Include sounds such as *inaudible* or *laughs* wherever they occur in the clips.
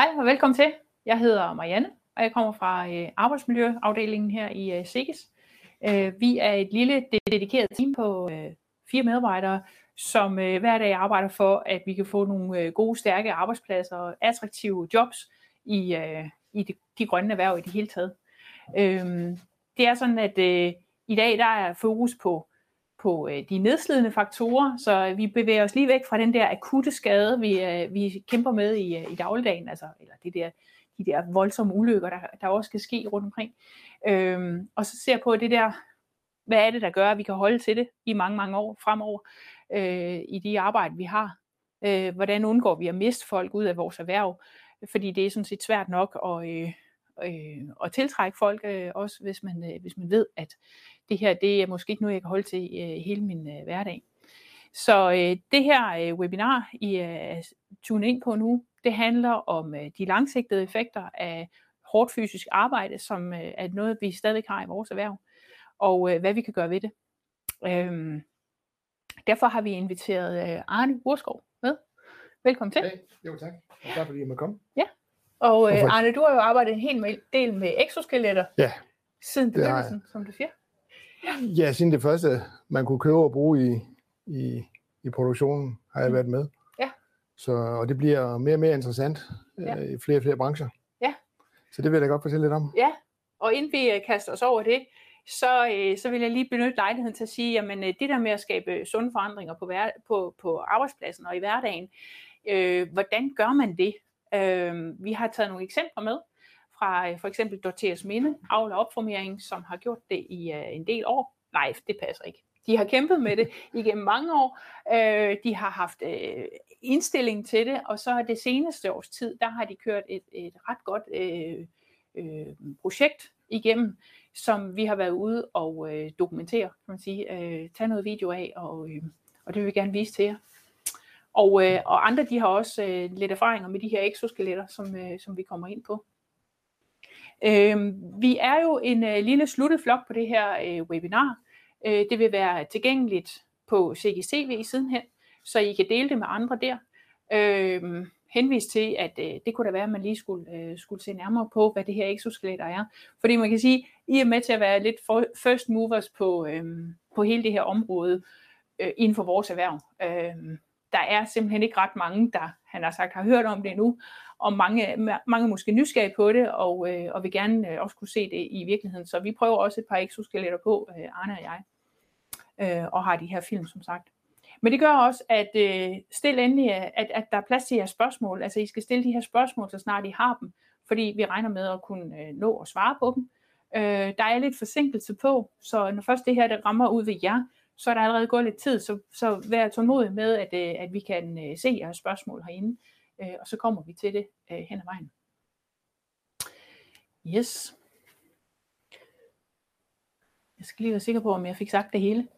Hej og velkommen til. Jeg hedder Marianne, og jeg kommer fra øh, arbejdsmiljøafdelingen her i øh, SIGIS. Øh, vi er et lille dedikeret team på øh, fire medarbejdere, som øh, hver dag arbejder for, at vi kan få nogle øh, gode, stærke arbejdspladser og attraktive jobs i, øh, i de, de grønne erhverv i det hele taget. Øh, det er sådan, at øh, i dag der er fokus på på øh, de nedslidende faktorer, så øh, vi bevæger os lige væk fra den der akutte skade, vi, øh, vi kæmper med i, øh, i dagligdagen, altså, eller det der, de der voldsomme ulykker, der, der også kan ske rundt omkring. Øhm, og så ser på det der, hvad er det, der gør, at vi kan holde til det i mange, mange år fremover øh, i de arbejde, vi har. Øh, hvordan undgår vi at miste folk ud af vores erhverv? Fordi det er sådan set svært nok at, øh, øh, at tiltrække folk, øh, også hvis man, øh, hvis man ved, at det her det er måske ikke noget, jeg kan holde til øh, hele min øh, hverdag. Så øh, det her øh, webinar, I er øh, tunet ind på nu, det handler om øh, de langsigtede effekter af hårdt fysisk arbejde, som øh, er noget, vi stadig har i vores erhverv, og øh, hvad vi kan gøre ved det. Øhm, derfor har vi inviteret øh, Arne Urskov med. Velkommen til. Hey, jo tak. Og tak fordi jeg må komme. Ja. Og øh, Arne, du har jo arbejdet en hel del med exoskeletter ja, siden begyndelsen, som du siger. Ja, siden det første, man kunne købe og bruge i, i, i produktionen, har jeg mm. været med. Ja. Så, og det bliver mere og mere interessant ja. øh, i flere og flere brancher. Ja. Så det vil jeg da godt fortælle lidt om. Ja, og inden vi øh, kaster os over det, så, øh, så vil jeg lige benytte lejligheden til at sige, at øh, det der med at skabe sunde forandringer på, hver, på, på arbejdspladsen og i hverdagen, øh, hvordan gør man det? Øh, vi har taget nogle eksempler med fra øh, for eksempel Dorteas Minde, Avl og Opformering, som har gjort det i uh, en del år. Nej, det passer ikke. De har kæmpet med det *laughs* igennem mange år. Uh, de har haft uh, indstilling til det, og så det seneste års tid, der har de kørt et, et ret godt uh, uh, projekt igennem, som vi har været ude og uh, dokumentere, kan man sige. Uh, tage noget video af, og, uh, og det vil vi gerne vise til jer. Og, øh, og andre de har også øh, lidt erfaringer med de her exoskeletter, som, øh, som vi kommer ind på. Øh, vi er jo en øh, lille sluttet flok på det her øh, webinar. Øh, det vil være tilgængeligt på CGCV sidenhen, så I kan dele det med andre der. Øh, henvis til, at øh, det kunne da være, at man lige skulle, øh, skulle se nærmere på, hvad det her exoskeletter er. Fordi man kan sige, I er med til at være lidt for, first movers på, øh, på hele det her område øh, inden for vores erhverv. Øh, der er simpelthen ikke ret mange, der han har sagt har hørt om det endnu, og mange, mange måske nysgerrige på det, og, øh, og vil gerne øh, også kunne se det i virkeligheden. Så vi prøver også et par exoskeletter på, øh, Arne og jeg, øh, og har de her film, som sagt. Men det gør også, at øh, stil endelig, at, at der er plads til jeres spørgsmål. Altså I skal stille de her spørgsmål, så snart I har dem, fordi vi regner med at kunne øh, nå at svare på dem. Øh, der er lidt forsinkelse på, så når først det her det rammer ud ved jer, så er der allerede gået lidt tid, så, så vær tålmodig med, at, øh, at vi kan øh, se jeres spørgsmål herinde, øh, og så kommer vi til det øh, hen ad vejen. Yes. Jeg skal lige være sikker på, om jeg fik sagt det hele.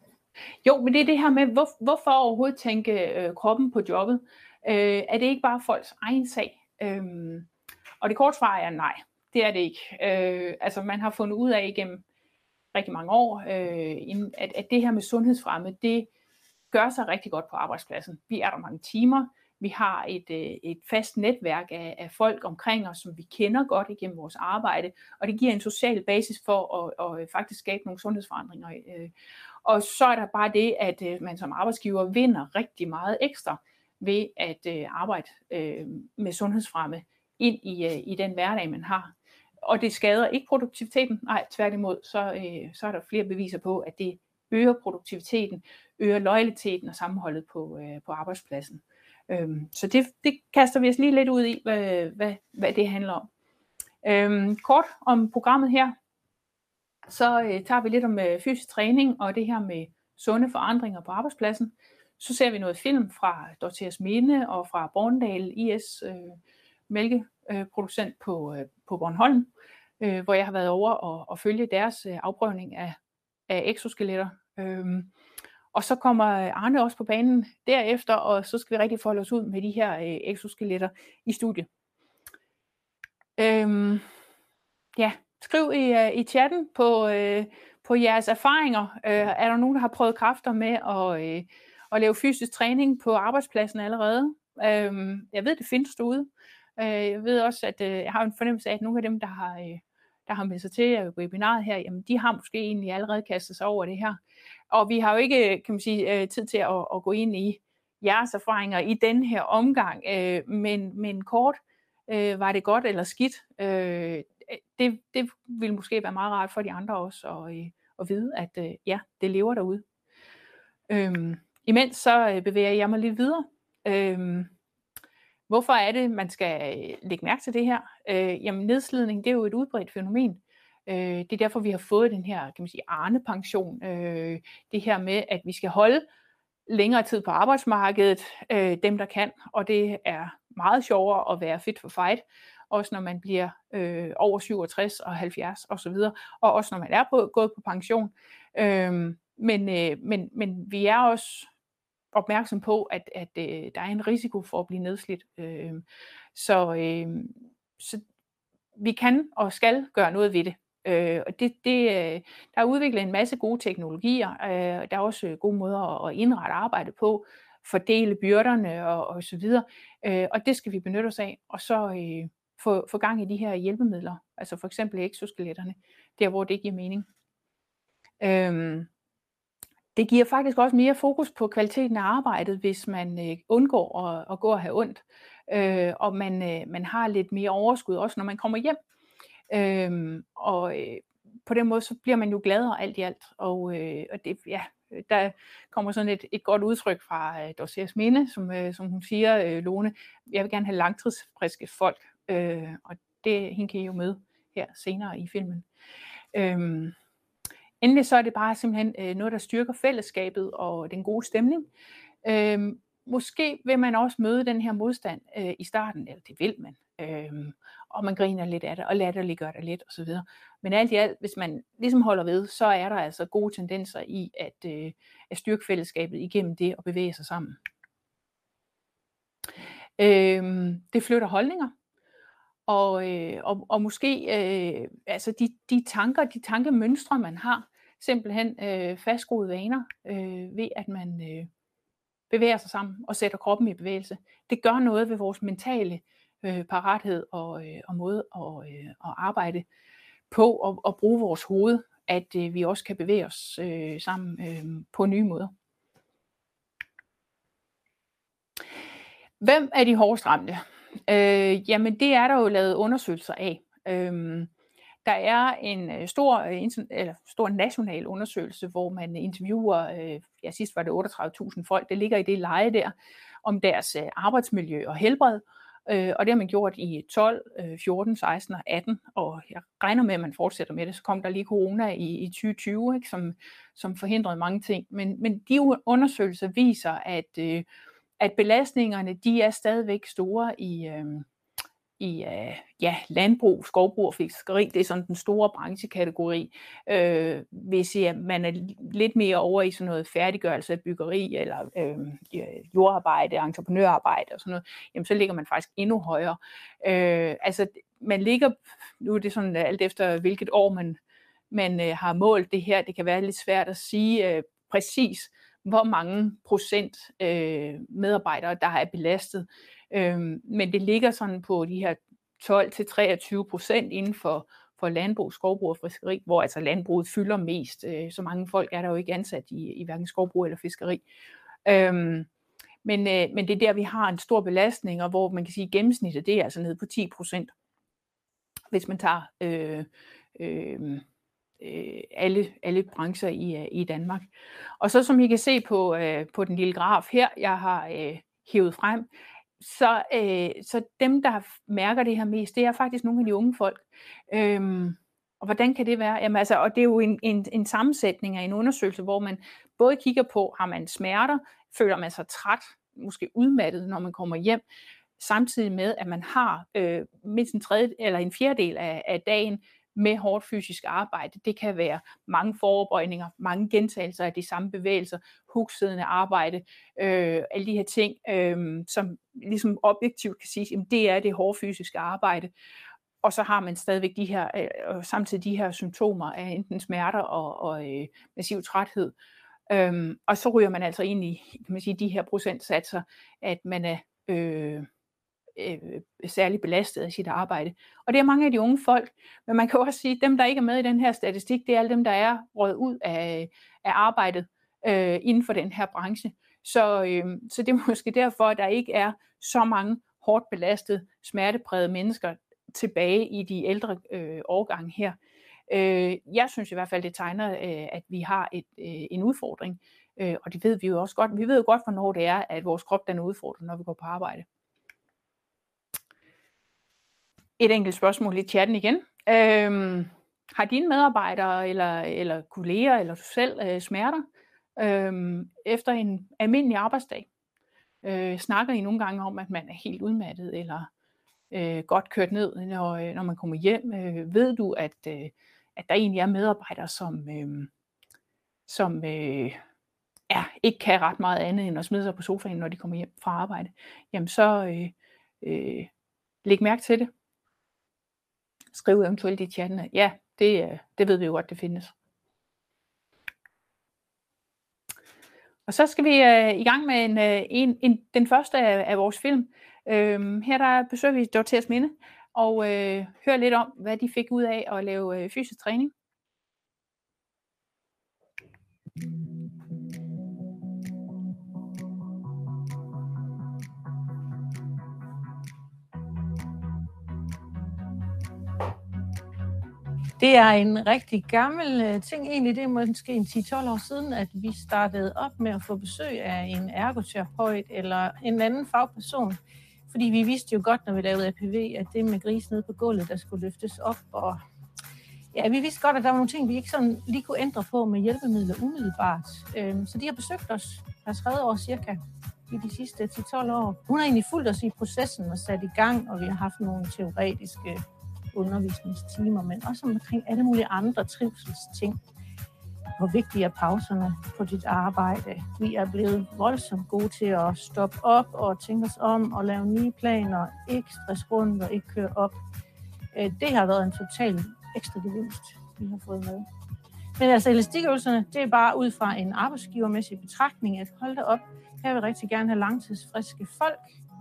Jo, men det er det her med, hvor, hvorfor overhovedet tænke øh, kroppen på jobbet? Øh, er det ikke bare folks egen sag? Øh, og det korte svar er nej, det er det ikke. Øh, altså man har fundet ud af igennem rigtig mange år, øh, at, at det her med sundhedsfremme, det gør sig rigtig godt på arbejdspladsen. Vi er der mange timer, vi har et, øh, et fast netværk af, af folk omkring os, som vi kender godt igennem vores arbejde, og det giver en social basis for at, at øh, faktisk skabe nogle sundhedsforandringer. Øh. Og så er der bare det, at øh, man som arbejdsgiver vinder rigtig meget ekstra ved at øh, arbejde øh, med sundhedsfremme ind i, i den hverdag, man har og det skader ikke produktiviteten, nej, tværtimod, så, øh, så er der flere beviser på, at det øger produktiviteten, øger loyaliteten og sammenholdet på, øh, på arbejdspladsen. Øhm, så det, det kaster vi os lige lidt ud i, hvad, hvad, hvad det handler om. Øhm, kort om programmet her, så øh, tager vi lidt om øh, fysisk træning og det her med sunde forandringer på arbejdspladsen. Så ser vi noget film fra Dorteas Minde og fra Borndal IS, øh, mælkeproducent på, øh, på Bornholm, øh, hvor jeg har været over og, og følge deres øh, afprøvning af, af exoskeletter. Øhm, og så kommer Arne også på banen derefter, og så skal vi rigtig folde os ud med de her øh, exoskeletter i studiet. Øhm, ja, skriv i, øh, i chatten på, øh, på jeres erfaringer. Øh, er der nogen, der har prøvet kræfter med at, øh, at lave fysisk træning på arbejdspladsen allerede? Øhm, jeg ved, det findes derude. Øh, jeg ved også, at øh, jeg har en fornemmelse af, at nogle af dem, der har, øh, der har meldt sig til webinaret her, jamen de har måske egentlig allerede kastet sig over det her. Og vi har jo ikke, øh, kan man sige, øh, tid til at, at gå ind i jeres erfaringer i den her omgang, øh, men, men kort, øh, var det godt eller skidt? Øh, det, det ville måske være meget rart for de andre også at, øh, at vide, at øh, ja, det lever derude. Øhm, imens så øh, bevæger jeg mig lidt videre. Øhm, hvorfor er det, man skal øh, lægge mærke til det her? Øh, jamen nedslidning, det er jo et udbredt fænomen. Øh, det er derfor, vi har fået den her, kan man sige, Arne-pension. Øh, det her med, at vi skal holde længere tid på arbejdsmarkedet, øh, dem der kan, og det er meget sjovere at være fit for fight, også når man bliver øh, over 67 og 70 og så videre, og også når man er på, gået på pension. Øh, men, øh, men, men vi er også opmærksom på, at, at øh, der er en risiko for at blive nedslidt. Øh, så, øh, så vi kan og skal gøre noget ved det. Øh, og det, det, øh, der er udviklet en masse gode teknologier. Øh, der er også gode måder at indrette arbejde på, fordele byrderne og, og så videre. Øh, og det skal vi benytte os af. Og så øh, få, få gang i de her hjælpemidler. Altså for eksempel exoskeletterne, der hvor det giver mening. Øh, det giver faktisk også mere fokus på kvaliteten af arbejdet, hvis man øh, undgår at, at gå og have ondt, øh, og man, øh, man har lidt mere overskud også, når man kommer hjem. Øh, og øh, på den måde, så bliver man jo gladere alt i alt. Og, øh, og det, ja, der kommer sådan et, et godt udtryk fra øh, Dorseas Minde, som, øh, som hun siger, øh, Lone, jeg vil gerne have langtidsfriske folk, øh, og det hende kan I jo med her senere i filmen. Øhm, Endelig så er det bare simpelthen øh, noget, der styrker fællesskabet og den gode stemning. Øh, måske vil man også møde den her modstand øh, i starten, eller det vil man, øh, og man griner lidt af det, og latterliggør det lidt osv. Men alt i alt, hvis man ligesom holder ved, så er der altså gode tendenser i at, øh, at styrke fællesskabet igennem det og bevæge sig sammen. Øh, det flytter holdninger, og, øh, og, og måske øh, altså de, de tanker, de tankemønstre, man har, simpelthen øh, fastgroede vaner øh, ved, at man øh, bevæger sig sammen og sætter kroppen i bevægelse. Det gør noget ved vores mentale øh, parathed og, øh, og måde at, øh, at arbejde på og, og bruge vores hoved, at øh, vi også kan bevæge os øh, sammen øh, på nye måder. Hvem er de hårdest ramte? Øh, jamen det er der jo lavet undersøgelser af. Øh, der er en øh, stor, øh, eller stor national undersøgelse, hvor man interviewer, øh, ja sidst var det 38.000 folk, det ligger i det leje der, om deres arbejdsmiljø og helbred. Og det har man gjort i 12, 14, 16 og 18, og jeg regner med, at man fortsætter med det. Så kom der lige corona i, i 2020, ikke, som, som forhindrede mange ting. Men, men de undersøgelser viser, at, at belastningerne de er stadigvæk store i, i øh, ja, landbrug, skovbrug og fiskeri. Det er sådan den store branchekategori. Øh, hvis ja, man er lidt mere over i sådan noget færdiggørelse af byggeri eller øh, jordarbejde, entreprenørarbejde og sådan noget, jamen så ligger man faktisk endnu højere. Øh, altså man ligger, nu er det sådan alt efter hvilket år man, man øh, har målt det her, det kan være lidt svært at sige øh, præcis, hvor mange procent øh, medarbejdere, der er belastet. Øhm, men det ligger sådan på de her 12-23 procent inden for, for landbrug, skovbrug og fiskeri, hvor altså landbruget fylder mest. Øh, så mange folk er der jo ikke ansat i, i hverken skovbrug eller fiskeri. Øhm, men, øh, men det er der, vi har en stor belastning, og hvor man kan sige, at gennemsnittet det er altså nede på 10 procent, hvis man tager øh, øh, øh, alle, alle brancher i, øh, i Danmark. Og så som I kan se på, øh, på den lille graf her, jeg har øh, hævet frem, så, øh, så dem, der mærker det her mest, det er faktisk nogle af de unge folk. Øhm, og hvordan kan det være? Jamen, altså, og det er jo en, en, en sammensætning af en undersøgelse, hvor man både kigger på, har man smerter, føler man sig træt, måske udmattet, når man kommer hjem, samtidig med, at man har øh, mindst en tredje eller en fjerdedel af, af dagen med hårdt fysisk arbejde. Det kan være mange forbøjninger, mange gentagelser af de samme bevægelser, hugsiddende arbejde, øh, alle de her ting, øh, som ligesom objektivt kan sige, jamen det er det hårde fysiske arbejde. Og så har man stadigvæk de her, øh, samtidig de her symptomer af enten smerter og, og øh, massiv træthed. Øhm, og så ryger man altså ind i kan man sige, de her procentsatser, at man er øh, øh, særligt belastet af sit arbejde. Og det er mange af de unge folk, men man kan også sige, at dem, der ikke er med i den her statistik, det er alle dem, der er røget ud af, af arbejdet øh, inden for den her branche. Så, øh, så det er *laughs* måske derfor, at der ikke er så mange hårdt belastede, smerteprægede mennesker tilbage i de ældre øh, årgange her. Øh, jeg synes i hvert fald, det tegner, øh, at vi har et, øh, en udfordring, øh, og det ved vi jo også godt. Vi ved jo godt, hvornår det er, at vores krop den er udfordret, når vi går på arbejde. Et enkelt spørgsmål i chatten igen. Øhm, har dine medarbejdere eller, eller kolleger eller du selv øh, smerter øhm, efter en almindelig arbejdsdag? Øh, snakker I nogle gange om, at man er helt udmattet eller øh, godt kørt ned, når, øh, når man kommer hjem? Øh, ved du, at, øh, at der egentlig er medarbejdere, som, øh, som øh, ja, ikke kan ret meget andet end at smide sig på sofaen, når de kommer hjem fra arbejde? Jamen så øh, øh, læg mærke til det skrive eventuelt i chatten, ja, det, øh, det ved vi jo godt, det findes. Og så skal vi øh, i gang med en, øh, en, en, den første af, af vores film. Øhm, her der besøger vi Dorteas Minde og øh, hører lidt om, hvad de fik ud af at lave øh, fysisk træning. Det er en rigtig gammel øh, ting egentlig. Det er måske en 10-12 år siden, at vi startede op med at få besøg af en ergoterapeut eller en anden fagperson. Fordi vi vidste jo godt, når vi lavede APV, at det med gris nede på gulvet, der skulle løftes op. Og ja, vi vidste godt, at der var nogle ting, vi ikke sådan lige kunne ændre på med hjælpemidler umiddelbart. Øhm, så de har besøgt os hver tredje år cirka i de sidste 10-12 år. Hun har egentlig fulgt os i processen og sat i gang, og vi har haft nogle teoretiske undervisningstimer, men også omkring alle mulige andre trivselsting. Hvor vigtige er pauserne på dit arbejde? Vi er blevet voldsomt gode til at stoppe op og tænke os om og lave nye planer, ikke stress rundt og ikke køre op. Øh, det har været en total ekstra gevinst, vi har fået med. Men altså elastikøvelserne, det er bare ud fra en arbejdsgivermæssig betragtning, at holde op, her vil rigtig gerne have langtidsfriske folk,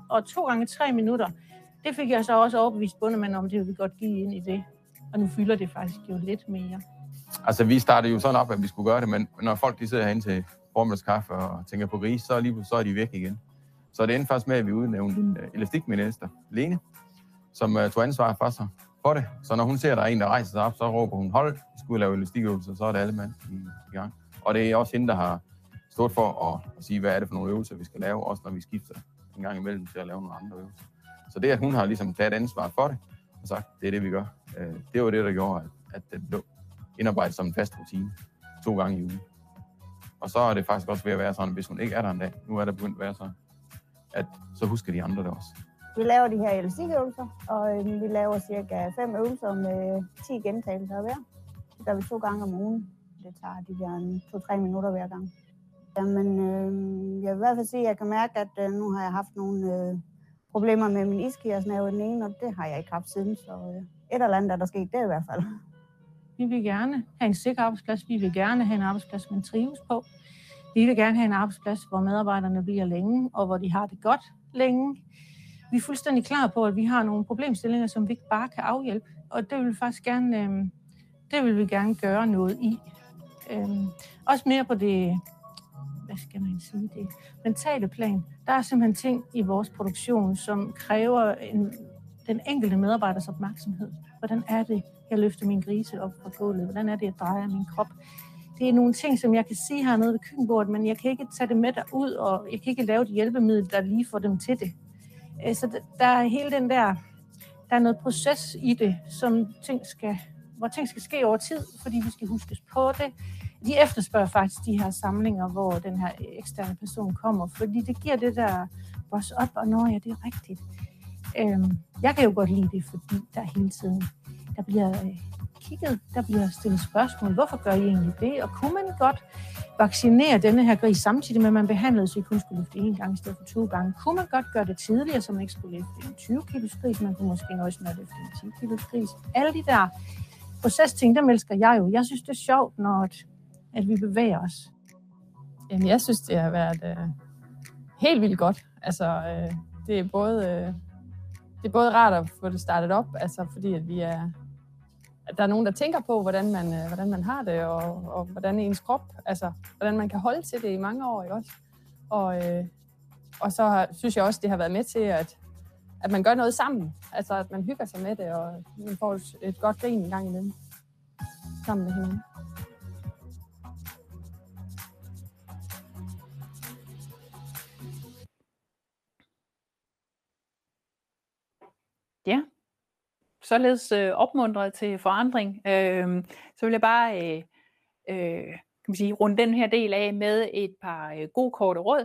og to gange tre minutter, det fik jeg så også overbevist bundemanden om, det vil vi godt give ind i det. Og nu fylder det faktisk jo lidt mere. Altså, vi startede jo sådan op, at vi skulle gøre det, men når folk de sidder herinde til formiddagskaffe og tænker på gris, så lige, så er de væk igen. Så det endte faktisk med, at vi udnævnte en øh, elastikminister, Lene, som uh, tog ansvar for sig for det. Så når hun ser, at der er en, der rejser sig op, så råber hun, hold, vi skulle lave elastikøvelser, så er det alle mand i, i gang. Og det er også hende, der har stået for at, at sige, hvad er det for nogle øvelser, vi skal lave, også når vi skifter en gang imellem til at lave nogle andre øvelser. Så det, at hun har ligesom taget ansvar for det, og sagt, det er det, vi gør, øh, det var det, der gjorde, at, at det blev indarbejdet som en fast rutine to gange i ugen. Og så er det faktisk også ved at være sådan, hvis hun ikke er der en dag, nu er det begyndt at være sådan, at så husker de andre det også. Vi laver de her elastikøvelser, og øh, vi laver cirka fem øvelser med øh, 10 gentagelser hver. Det gør vi to gange om ugen. Det tager de der to-tre minutter hver gang. Jamen, øh, jeg vil i hvert fald sige, at jeg kan mærke, at øh, nu har jeg haft nogle øh, problemer med min iskiersnæve den ene, og det har jeg ikke haft siden, så øh, et eller andet er der sket der i hvert fald. Vi vil gerne have en sikker arbejdsplads. Vi vil gerne have en arbejdsplads, man trives på. Vi vil gerne have en arbejdsplads, hvor medarbejderne bliver længe, og hvor de har det godt længe. Vi er fuldstændig klar på, at vi har nogle problemstillinger, som vi ikke bare kan afhjælpe, og det vil vi faktisk gerne, øh, det vil vi gerne gøre noget i. Øh, også mere på det hvad skal man sige, det mentale plan. Der er simpelthen ting i vores produktion, som kræver en, den enkelte medarbejders opmærksomhed. Hvordan er det, jeg løfter min grise op fra gulvet? Hvordan er det, jeg drejer min krop? Det er nogle ting, som jeg kan sige hernede ved køkkenbordet, men jeg kan ikke tage det med derud, og jeg kan ikke lave et hjælpemiddel, der lige får dem til det. Øh, så der er hele den der, der er noget proces i det, som ting skal, hvor ting skal ske over tid, fordi vi skal huskes på det de efterspørger faktisk de her samlinger, hvor den her øh, eksterne person kommer, fordi det giver det der boss op, og når ja, det er rigtigt. Øhm, jeg kan jo godt lide det, fordi der hele tiden, der bliver øh, kigget, der bliver stillet spørgsmål, hvorfor gør I egentlig det, og kunne man godt vaccinere denne her gris samtidig med, at man behandlede, så I kun skulle løfte en gang i stedet for to gange. Kunne man godt gøre det tidligere, så man ikke skulle løfte en 20 kg gris, man kunne måske nøjes med at løfte en 10 kg gris. Alle de der procesting, dem elsker jeg jo. Jeg synes, det er sjovt, når at vi bevæger os? Jamen, jeg synes, det har været øh, helt vildt godt. Altså, øh, det er både øh, det er både rart at få det startet op, altså fordi at vi er, at der er nogen, der tænker på, hvordan man, øh, hvordan man har det, og, og hvordan ens krop, altså hvordan man kan holde til det i mange år, ikke også? Og, øh, og så synes jeg også, det har været med til, at, at man gør noget sammen. Altså, at man hygger sig med det, og man får et godt grin en gang imellem. Sammen med hinanden. Ja, således øh, opmuntret til forandring. Øh, så vil jeg bare øh, øh, kan man sige, runde den her del af med et par øh, gode korte råd.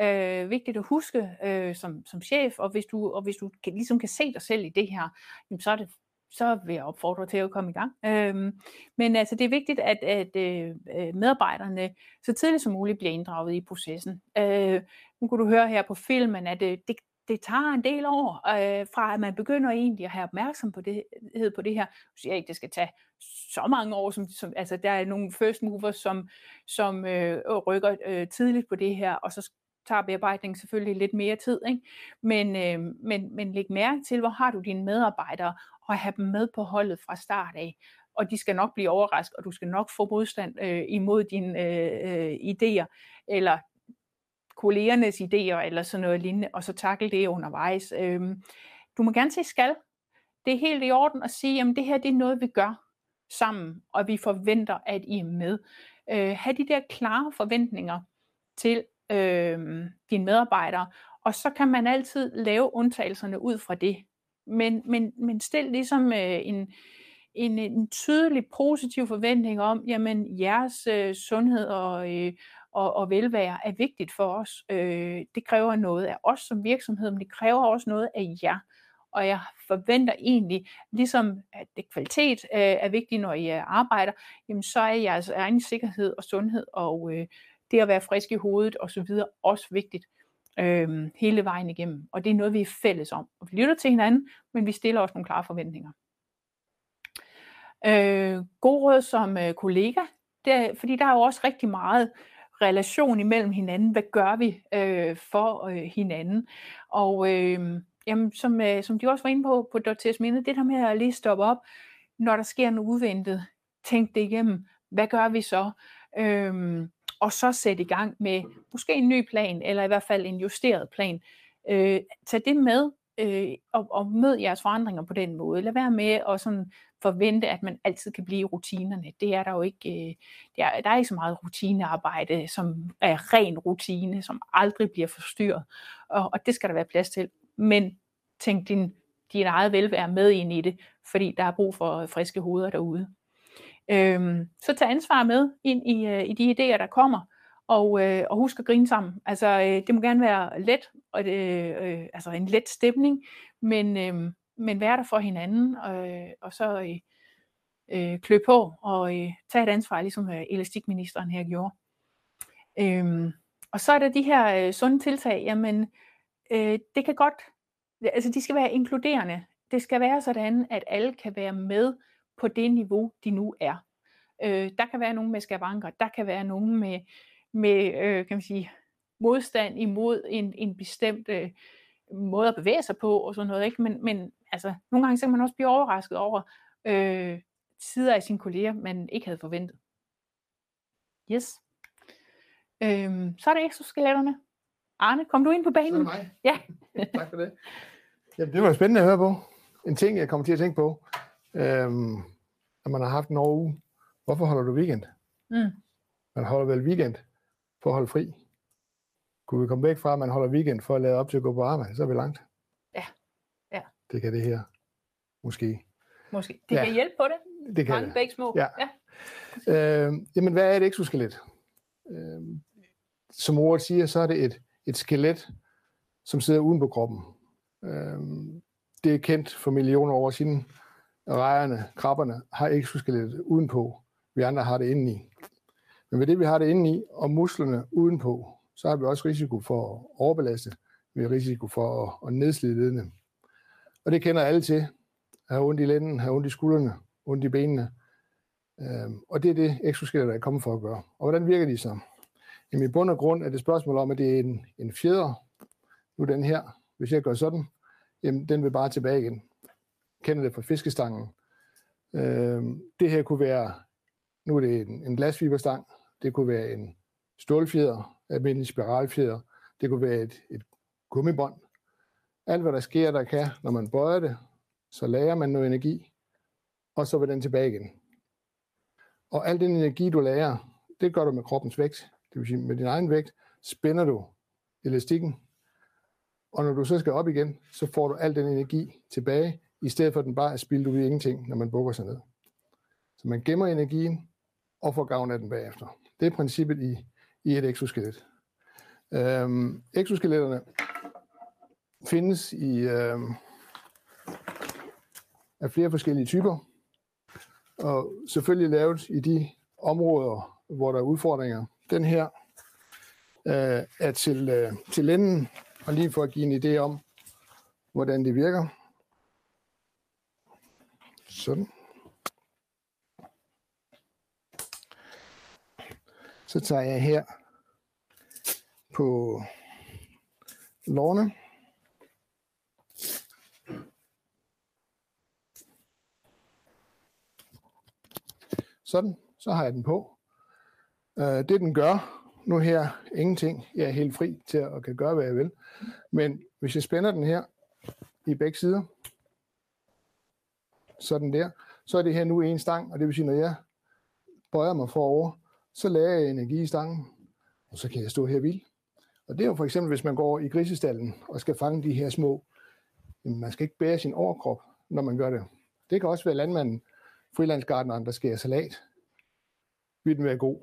Øh, vigtigt at huske øh, som, som chef, og hvis du, og hvis du kan, ligesom kan se dig selv i det her, jamen, så er det så vil jeg opfordre dig til at komme i gang. Øhm, men altså, det er vigtigt, at, at øh, øh, medarbejderne så tidligt som muligt bliver inddraget i processen. Øh, nu kunne du høre her på filmen, at øh, det, det tager en del år, øh, fra at man begynder egentlig at have opmærksom på det, på det her. Jeg siger ikke, det skal tage så mange år, som, som altså der er nogle first movers, som, som øh, rykker øh, tidligt på det her, og så tager bearbejdningen selvfølgelig lidt mere tid. Ikke? Men, øh, men, men læg mærke til, hvor har du dine medarbejdere, og have dem med på holdet fra start af. Og de skal nok blive overrasket, og du skal nok få modstand øh, imod dine øh, øh, idéer, eller kollegernes idéer, eller sådan noget lignende, og så takle det undervejs. Øhm, du må gerne sige skal. Det er helt i orden at sige, at det her det er noget, vi gør sammen, og vi forventer, at I er med. Øh, have de der klare forventninger til øh, dine medarbejdere, og så kan man altid lave undtagelserne ud fra det. Men, men, men stil ligesom øh, en, en, en tydelig positiv forventning om, jamen jeres øh, sundhed og, øh, og, og velvære er vigtigt for os. Øh, det kræver noget af os som virksomhed, men det kræver også noget af jer. Og jeg forventer egentlig, ligesom at det kvalitet øh, er vigtigt, når I øh, arbejder, jamen så er jeres egen sikkerhed og sundhed og øh, det at være frisk i hovedet osv. også vigtigt øh, hele vejen igennem. Og det er noget, vi er fælles om. Og vi lytter til hinanden, men vi stiller også nogle klare forventninger. Øh, god råd som øh, kollega, det er, fordi der er jo også rigtig meget relation imellem hinanden. Hvad gør vi øh, for øh, hinanden? Og øh, jamen, som, øh, som de også var inde på på Dr. Minde, det der med at lige stoppe op, når der sker noget uventet, tænk det igennem. Hvad gør vi så? Øh, og så sætte i gang med måske en ny plan, eller i hvert fald en justeret plan. Øh, tag det med, øh, og, og mød jeres forandringer på den måde. Lad være med at sådan forvente, at man altid kan blive i rutinerne. Det er der jo ikke. Øh, der, er, der er ikke så meget rutinearbejde, som er ren rutine, som aldrig bliver forstyrret. Og, og det skal der være plads til. Men tænk din, din eget velvære med ind i det, fordi der er brug for friske hoveder derude. Øhm, så tag ansvar med ind i, øh, i de idéer, der kommer, og, øh, og husk at grine sammen. Altså, øh, det må gerne være let, og det, øh, altså en let stemning, men, øh, men være der for hinanden, øh, og så øh, øh, klø på og øh, tage et ansvar, ligesom øh, elastikministeren her gjorde. Øhm, og så er der de her øh, sunde tiltag, jamen øh, det kan godt, altså de skal være inkluderende. Det skal være sådan, at alle kan være med på det niveau, de nu er. Øh, der kan være nogen med skavanker, der kan være nogen med, med øh, kan man sige, modstand imod en, en bestemt øh, måde at bevæge sig på og sådan noget. Ikke? Men, men altså, nogle gange så kan man også blive overrasket over øh, sider af sine kolleger, man ikke havde forventet. Yes. Øhm, så er det exoskeletterne. Arne, kom du ind på banen? Så er det mig. Ja. *laughs* tak for det. *laughs* Jamen, det var spændende at høre på. En ting, jeg kommer til at tænke på, øhm, når man har haft en uge, hvorfor holder du weekend? Mm. Man holder vel weekend for at holde fri. Kunne vi komme væk fra, at man holder weekend for at lade op til at gå på arbejde, så er vi langt. Ja. Ja. Det kan det her. Måske. Måske. Det Ja. kan hjælpe på det. Det kan Mange det. begge små. Ja. ja. Øh, jamen, hvad er et exoskelet? Øh, som ordet siger, så er det et, et skelet, som sidder uden på kroppen. Øh, det er kendt for millioner år siden. Rejerne, krabberne, har exoskelettet udenpå. Vi andre har det indeni. Men ved det, vi har det indeni, og musklerne udenpå, så har vi også risiko for at overbelaste. Vi har risiko for at, at nedslide ledene. Og det kender alle til. Have ondt i lænden, have ondt i skuldrene, ondt i benene. Øhm, og det er det, exoskeletter er kommet for at gøre. Og hvordan virker de så? Jamen i bund og grund er det spørgsmål om, at det er en, en fjeder. Nu den her. Hvis jeg gør sådan, jamen, den vil bare tilbage igen. Kender det fra fiskestangen. Øhm, det her kunne være, nu er det en, en glasfiberstang, det kunne være en stålfjeder, almindelig spiralfjeder, det kunne være et, et gummibånd. Alt hvad der sker, der kan, når man bøjer det, så lærer man noget energi, og så vil den tilbage igen. Og al den energi, du lærer, det gør du med kroppens vægt. Det vil sige, med din egen vægt spænder du elastikken, og når du så skal op igen, så får du al den energi tilbage, i stedet for at den bare er spildt ud i ingenting, når man bukker sig ned. Så man gemmer energien og får gavn af den bagefter. Det er princippet i, i et exoskelet. Øhm, exoskeletterne findes i øhm, af flere forskellige typer, og selvfølgelig lavet i de områder, hvor der er udfordringer. Den her øh, er til, øh, til lænden, og lige for at give en idé om, hvordan det virker. Sådan. Så tager jeg her på lårene. Sådan, så har jeg den på. Øh, det den gør, nu her, ingenting. Jeg er helt fri til at kan gøre, hvad jeg vil. Men hvis jeg spænder den her i begge sider, sådan der, så er det her nu en stang, og det vil sige, når jeg bøjer mig forover, så lager jeg energi i stangen, og så kan jeg stå her vild. Og det er jo for eksempel, hvis man går i grisestallen og skal fange de her små, jamen man skal ikke bære sin overkrop, når man gør det. Det kan også være landmanden, frilandsgardneren, der skærer salat. Vil den være god.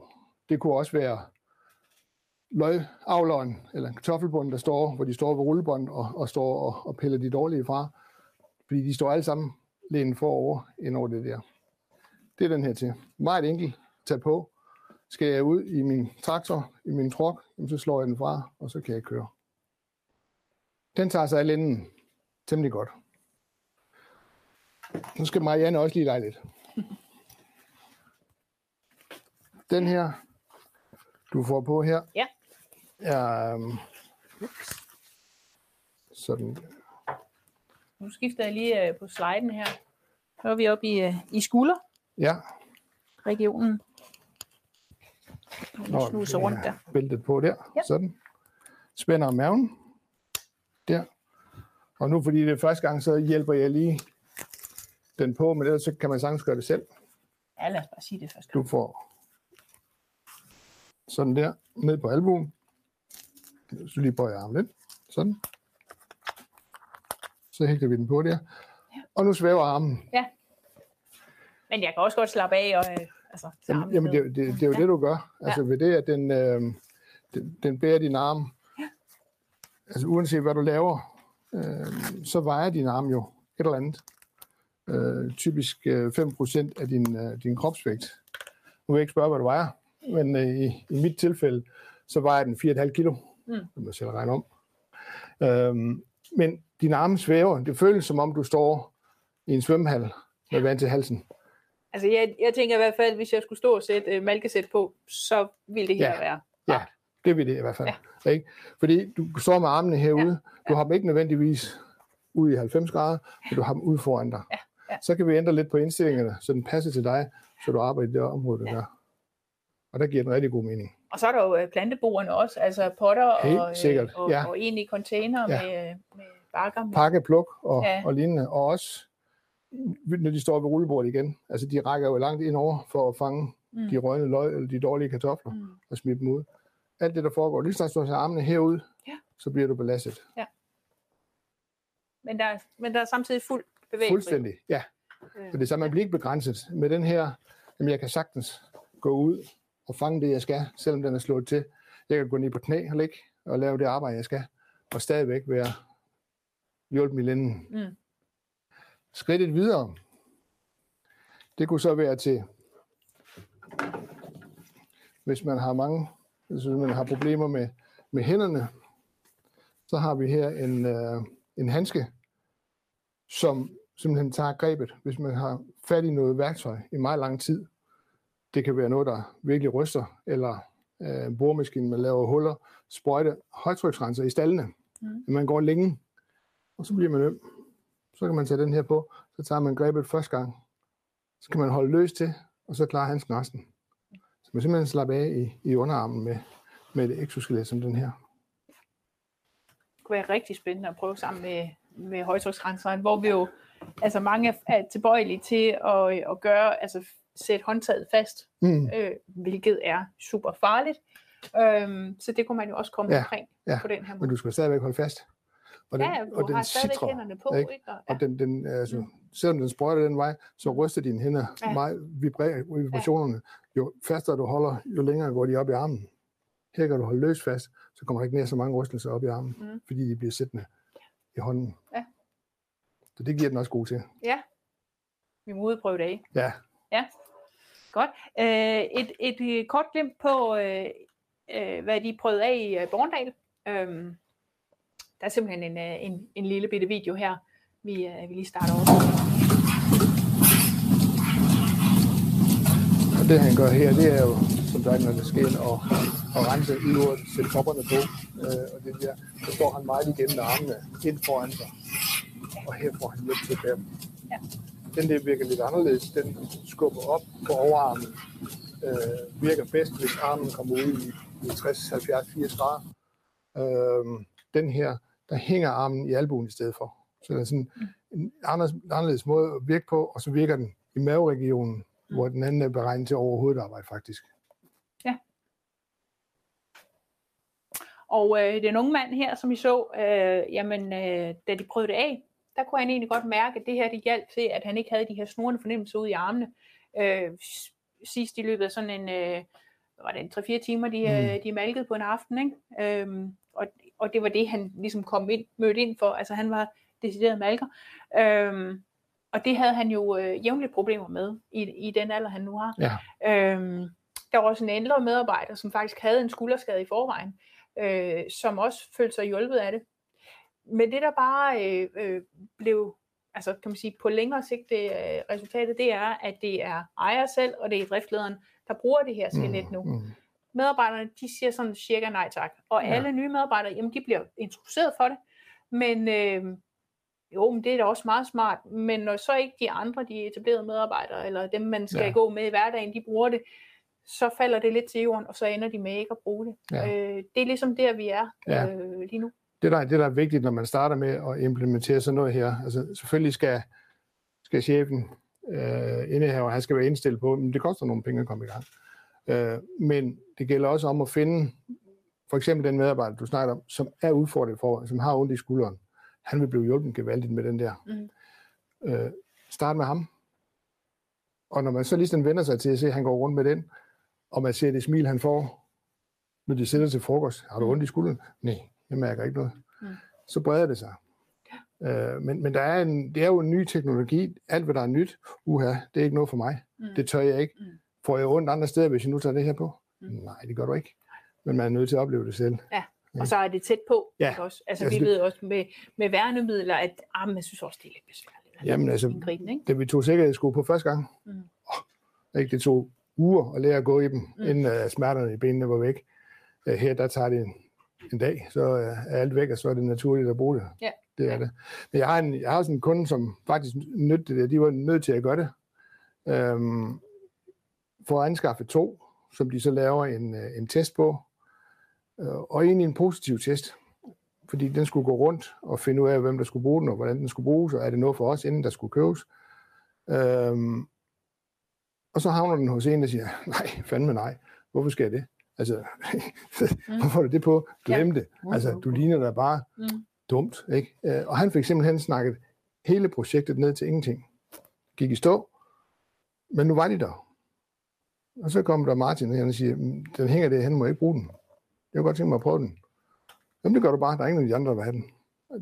Det kunne også være løgavleren eller kartoffelbunden, der står, hvor de står ved rullebånd og, og står og, og piller de dårlige fra. Fordi de står alle sammen lænet forover ind over det der. Det er den her til. Meget enkelt. Tag på. Skal jeg ud i min traktor, i min truk, så slår jeg den fra, og så kan jeg køre. Den tager sig af lænden temmelig godt. Nu skal Marianne også lige lege lidt. Den her, du får på her, Ja. er um, sådan. Nu skifter jeg lige øh, på sliden her. Så er vi oppe i, øh, i skulderregionen. Ja, Nu snuser rundt der. bæltet på der. Ja. Sådan. Spænder maven. Der. Og nu, fordi det er første gang, så hjælper jeg lige den på, men ellers så kan man sagtens gøre det selv. Ja, lad os bare sige det først. Du får sådan der, ned på albuen. Så lige bøjer armen lidt. Sådan. Så hægter vi den på der. Og nu svæver armen. Men jeg kan også godt slappe af og øh, altså, Jamen, jamen det, det, det er jo Ja. det, du gør. Altså ved det, at den, øh, den, den bærer din arm. Altså uanset hvad du laver, øh, så vejer din arm jo et eller andet. Øh, typisk øh, 5% af din, øh, din kropsvægt. Nu vil jeg ikke spørge, hvad du vejer, men øh, i, i mit tilfælde, så vejer den 4,5 kilo. Mm. Det må jeg selv regne om. Øh, men din arme svæver. Det føles som om, du står i en svømmehal med vand til halsen. Altså, jeg, jeg tænker i hvert fald, hvis jeg skulle stå og sætte øh, malkesæt på, så ville det her Ja. være. Ja, det vil det i hvert fald. Ja. Ikke? Fordi du står med armene herude, ja. du har dem ikke nødvendigvis ud i 90 grader, men du har dem ude foran dig. Ja. Ja. Så kan vi ændre lidt på indstillingerne, så den passer til dig, så du arbejder i det område, du ja. gør. Og der giver den rigtig god mening. Og så er der jo øh, planteboerne også, altså potter Helt og, øh, sikkert, og, ja. og egentlig container Ja. med, øh, med bakker. Med. Pakke, pluk og, ja. og lignende. Og også, når de står ved rullebordet igen, altså de rækker jo langt ind over for at fange Mm. de røgne løg eller de dårlige kartofler Mm. og smide dem ud. Alt det, der foregår, lige snart du har armene herud, Ja. så bliver du belastet. Men, der, er- men der er samtidig fuld bevægelse. Fuldstændig, ja. Øh, det er så, man bliver ikke begrænset. Med den her, jamen jeg kan sagtens gå ud og fange det, jeg skal, selvom den er slået til. Jeg kan gå ned på knæ og ligge og lave det arbejde, jeg skal, og stadigvæk være hjulpet i lænden. Mm. Skridtet videre, det kunne så være til, hvis man har mange, hvis man har problemer med, med hænderne, så har vi her en, øh, en handske, som simpelthen tager grebet, hvis man har fat i noget værktøj i meget lang tid. Det kan være noget, der virkelig ryster, eller øh, en boremaskine, man laver huller, sprøjte, højtryksrenser i stallene. Mm. Man går længe, og så bliver man øm, Så kan man tage den her på, så tager man grebet første gang. Så kan man holde løs til, og så klarer han resten. Så man simpelthen slappe af i, i underarmen med, med et exoskelet som den her. Det kunne være rigtig spændende at prøve sammen med, med højtryksgrænseren, hvor vi jo, altså mange er- tilbøjelige til at, at gøre, altså sætte håndtaget fast, Mm. øh, hvilket er super farligt. Øhm, så det kunne man jo også komme Ja, omkring ja, på den her Men måde. du skal stadigvæk holde fast. Og Ja, ja, du har stadigvæk sitrer, hænderne på, ikke? ikke? Og, Og den, den, altså, selvom den sprøjter den vej, så ryster dine hænder Ja. ja. meget, vibrerer vibrationerne. Jo fastere du holder, jo længere går de op i armen. Her kan du holde løs fast, så kommer der ikke ned så mange rystelser op i armen, Mm. fordi de bliver siddende i hånden. Ja. Så det giver den også god til. ja, vi må udprøve det af. Ja, Godt. Øh, et, et, øh, kort glimt på, øh, øh, hvad de prøvede af i øh, Borndal. Øhm, der er simpelthen en, øh, en, en lille bitte video her, vi, øh, vi lige starter over. og det han gør her, det er jo, som sagt, når det sker, og, og rense ildordet, sætte kopperne på. Øh, og det der, så står han meget igennem med armene ind foran sig. Og her får han hjælp til dem. Ja. Den der virker lidt anderledes. Den skubber op på overarmen. Øh, virker bedst, hvis armen kommer ud i, i 60, 70, 80 grader. Øh, den her, der hænger armen i albuen i stedet for. Så det er sådan en anderledes, anderledes måde at virke på, og så virker den i maveregionen, hvor den anden er beregnet til overhovedet arbejde faktisk. Og øh, den unge mand her, som I så, øh, jamen, øh, da de prøvede det af, der kunne han egentlig godt mærke, at det her det hjalp til, at han ikke havde de her snurrende fornemmelser ude i armene. Øh, sidst i løbet af sådan en, øh, var det, en 3-4 timer, de, mm. de malkede på en aften, ikke? Øhm, og, det var det, han ligesom kom ind, mødte ind for. Altså han var decideret malker. Øhm, og det havde han jo øh, jævnligt problemer med i, i den alder, han nu har. Ja. Øhm, der var også en ældre medarbejder, som faktisk havde en skulderskade i forvejen, øh, som også følte sig hjulpet af det. Men det, der bare øh, øh, blev, altså kan man sige, på længere sigt, det, øh, resultatet, det er, at det er ejer selv, og det er driftlederen, der bruger det her skelet nu. Mm. Medarbejderne, de siger sådan cirka nej tak. Og Ja. alle nye medarbejdere, jamen de bliver introduceret for det. Men øh, jo, men det er da også meget smart. Men når så ikke de andre, de etablerede medarbejdere, eller dem, man skal Ja. gå med i hverdagen, de bruger det, så falder det lidt til jorden, og så ender de med ikke at bruge det. Ja. Øh, det er ligesom der, vi er Ja. øh, lige nu. det, der, det, der er vigtigt, når man starter med at implementere sådan noget her, altså selvfølgelig skal, skal chefen, øh, indehaver, han skal være indstillet på, men det koster nogle penge at komme i gang. Øh, men det gælder også om at finde, for eksempel den medarbejder, du snakker om, som er udfordret for, som har ondt i skulderen. Han vil blive hjulpet gevaldigt med den der. Mhm. Øh, start med ham. Og når man så ligesom vender sig til at se, at han går rundt med den, og man ser det smil, han får, når de sætter til frokost. Har du ondt i skulderen? Nej, jeg mærker ikke noget. Mm. Så breder det sig. Øh, men men der er en, det er jo en ny teknologi. Alt, hvad der er nyt, uha, det er ikke noget for mig. Mm. Det tør jeg ikke. Mm. Får jeg ondt andre steder, hvis jeg nu tager det her på? Mm. Nej, det gør du ikke. Men man er nødt til at opleve det selv. Og så er det tæt på. Ja. Også? Altså, Altså, vi ved også med, med værnemidler, at ah, jeg synes også, det er lidt besværligt. at Jamen, altså, indgribe, ikke? Da vi tog sikkerhedssko på første gang, Mm. åh, ikke, det tog uger at lære at gå i dem, Mm. inden uh, smerterne i benene var væk. Uh, her, der tager det en, en dag, så uh, er alt væk, og så er det naturligt at bruge det. Ja. Det er Ja. det. Men jeg har, en, jeg har også en kunde, som faktisk nødte det. De var nødt til at gøre det. Øhm, for at anskaffe to, som de så laver en, øh, en test på, øh, og egentlig en positiv test, fordi den skulle gå rundt og finde ud af, hvem der skulle bruge den, og hvordan den skulle bruges, og er det noget for os, inden der skulle købes. Øhm, og så havner den hos en, der siger, *laughs* nej, fandme nej, hvorfor skal jeg det? Altså, *laughs* hvorfor er det på? Glem det. Altså, du ligner dig bare Mm. dumt, ikke? Øh, Og han fik simpelthen snakket hele projektet ned til ingenting. Gik i stå, men nu var de der. Og så kom der Martin hen og siger, "Mm, den hænger der, han må ikke bruge den. Jeg kunne godt tænke mig at prøve den. Jamen det gør du bare, der er ingen af de andre, der vil have den.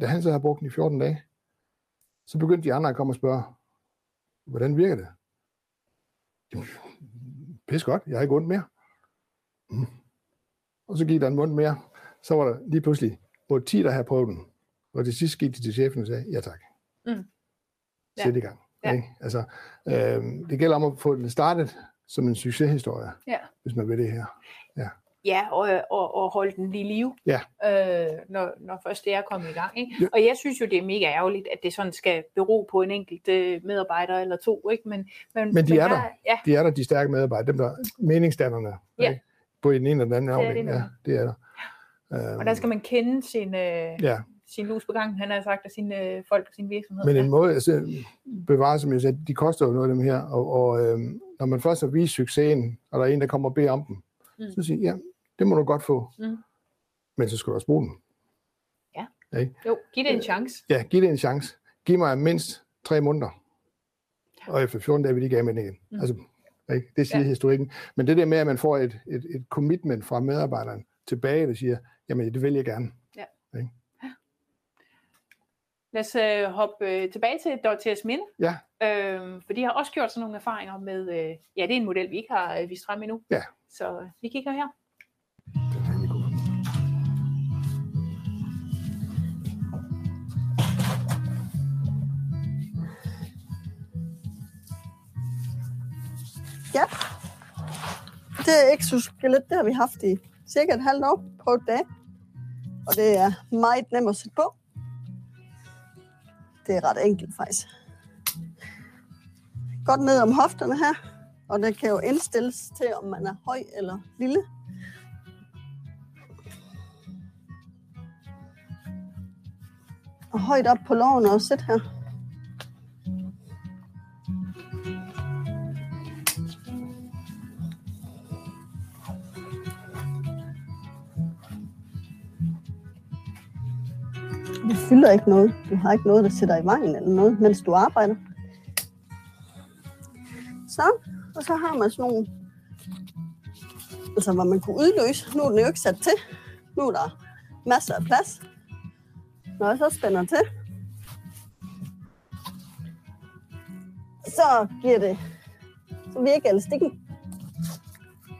Da han så havde brugt den i 14 dage, så begyndte de andre at komme og spørge, hvordan virker det? Jamen, Pis godt, jeg har ikke ondt mere. Mm. Og så gik der en måned mere, så var der lige pludselig både 10, der havde prøvet den. Og til sidst gik de til chefen og sagde, ja tak. Mm. Ja. Sæt i gang. Ja. Ikke? Altså, øh, det gælder om at få det startet som en succeshistorie, Ja. hvis man vil det her. Ja, og, og, og holde den i live, Ja. øh, når, når først det er kommet i gang. Ikke? Ja. Og jeg synes jo, det er mega ærgerligt, at det sådan skal bero på en enkelt øh, medarbejder eller to. Ikke? Men, men, Men de er der, der. Ja, De er der, de stærke medarbejdere, dem der meningsdannerne. Ja. ikke? På den ene eller den anden det afdeling. Ja, det er der. og der skal man kende sin, øh, Ja, sin lus på gangen, han har sagt, af sine øh, folk og sin virksomhed. men ja. en måde, altså, bevare, som jeg sagde, de koster jo noget af dem her, og, og øhm, når man først har vist succesen, og der er en, der kommer og beder om dem, Mm. så siger ja, det må du godt få, Mm. men så skal du også bruge den. Jo, giv det en chance. Ja, giv det en chance. Giv mig mindst tre måneder, og efter 14 dage vil de ikke af med den igen. Mm. Altså, ikke? Det siger Ja. ja. historikken. Men det der med, at man får et, et, et commitment fra medarbejderen tilbage, der siger, jamen det vil jeg gerne. Lad os øh, hoppe øh, tilbage til Dorteas Minde, Ja, øh, for de har også gjort sådan nogle erfaringer med, øh, ja, det er en model, vi ikke har øh, vist frem endnu. Ja. Så øh, vi kigger her. er. Ja. Det exoskelet, det har vi haft i cirka et halvt år på et dag. Og det er meget nemt at sætte på. Det er ret enkelt faktisk. Godt ned om hofterne her. Og det kan jo indstilles til, om man er høj eller lille. Og højt op på loven og sæt her. Fylder ikke noget. Du har ikke noget, der sætter i vejen eller noget, mens du arbejder. Så, og så har man sådan nogle, altså hvor man kunne udløse. Nu er den jo ikke sat til. Nu er der masser af plads. Når jeg så spænder til, så giver det, så virker elastikken.